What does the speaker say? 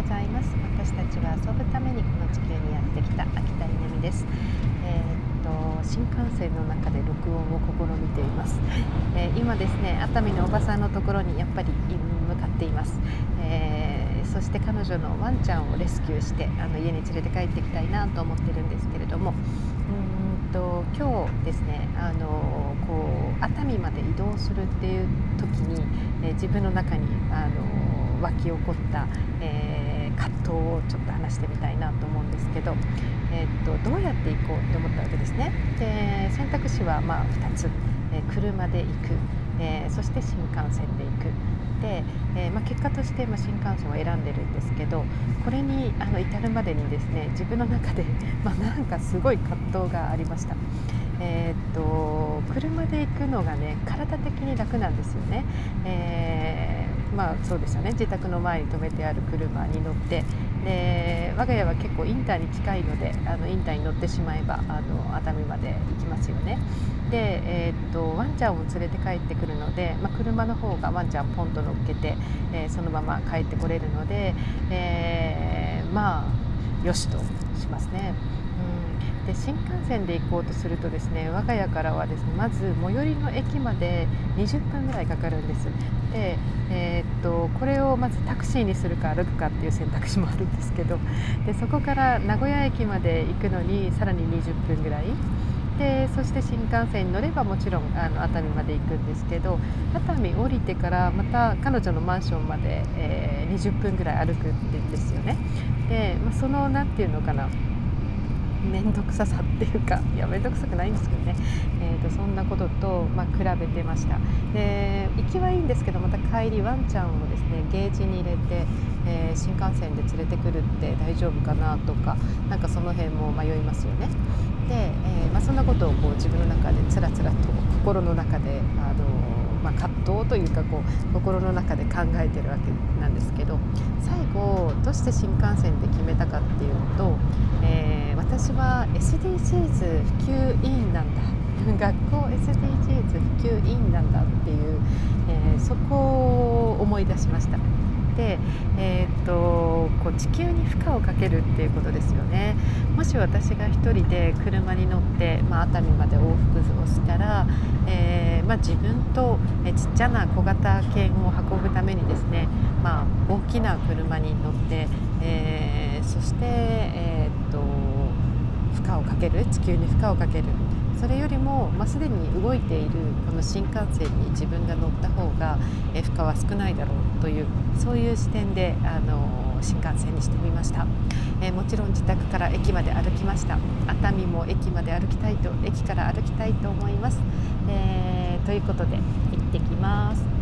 ございます。私たちは遊ぶためにこの地球にやってきた秋田稲美です。えー、っと新幹線の中で録音を試みています、えー、今ですね熱海のおばさんのところにやっぱり向かっています、えー、そして彼女のワンちゃんをレスキューしてあの家に連れて帰ってきたいなと思ってるんですけれども。うんと今日ですねあのこう熱海まで移動するっていう時に、え自分の中にあの湧き起こった、えー、葛藤をちょっと話してみたいなと思うんですけど、えー、っとどうやって行こうと思ったわけですね。で選択肢はまあ2つ、え、車で行く、えそして新幹線で行く。で、えまあ、結果として、まあ、新幹線を選んでるんですけどこれにあの至るまでにですね自分の中で、まあ、なんかすごい葛藤がありました。えー、っと車で行くのがね体的に楽なんですよね。えまあそうですよね自宅の前に止めてある車に乗ってで我が家は結構インターに近いのであのインターに乗ってしまえばあの熱海まで行きますよね。で、えー、っとワンちゃんを連れて帰ってくるので、まあ、車の方がワンちゃんポンと乗っけて、えー、そのまま帰ってこれるので、えー、まあよしとしますね。で新幹線で行こうとするとですね我が家からはですねまず最寄りの駅まで20分ぐらいかかるんです。で、えー、っとこれをまずタクシーにするか歩くかっていう選択肢もあるんですけど。でそこから名古屋駅まで行くのにさらに20分ぐらい。でそして新幹線に乗ればもちろんあの熱海まで行くんですけど熱海降りてからまた彼女のマンションまで、えー、20分ぐらい歩くってんですよね。で、まあ、その何て言うのかな。面倒くささっていうかいや面倒くさくないんですけどね、えーと、そんなことと、まあ、比べてました。で行きはいいんですけどまた帰りワンちゃんをですねゲージに入れて、えー、新幹線で連れてくるって大丈夫かなとかなんかその辺も迷いますよね。で、ことをこう自分の中でつらつらと心の中であのまあ、葛藤というかこう心の中で考えてるわけなんですけど最後どうして新幹線で決めたかっていうと、えー私は SDGs 普及委員なんだ学校 SDGs 普及委員なんだっていう、えー、そこを思い出しました。で、えー、っとこう地球に負荷をかけるっていうことですよね。もし私が1人で車に乗って、まあ、熱海まで往復をしたら、えー、まあ、自分とちっちゃな小型犬を運ぶためにですね、まあ、大きな車に乗って、えそして、えっと負荷をかける地球に負荷をかける。それよりも、まあ、すでに動いているこの新幹線に自分が乗った方が、負荷は少ないだろうというそういう視点であの新幹線にしてみました、えもちろん自宅から駅まで歩きました。熱海も駅まで歩きたいと駅から歩きたいと思います、えー、ということで行ってきます。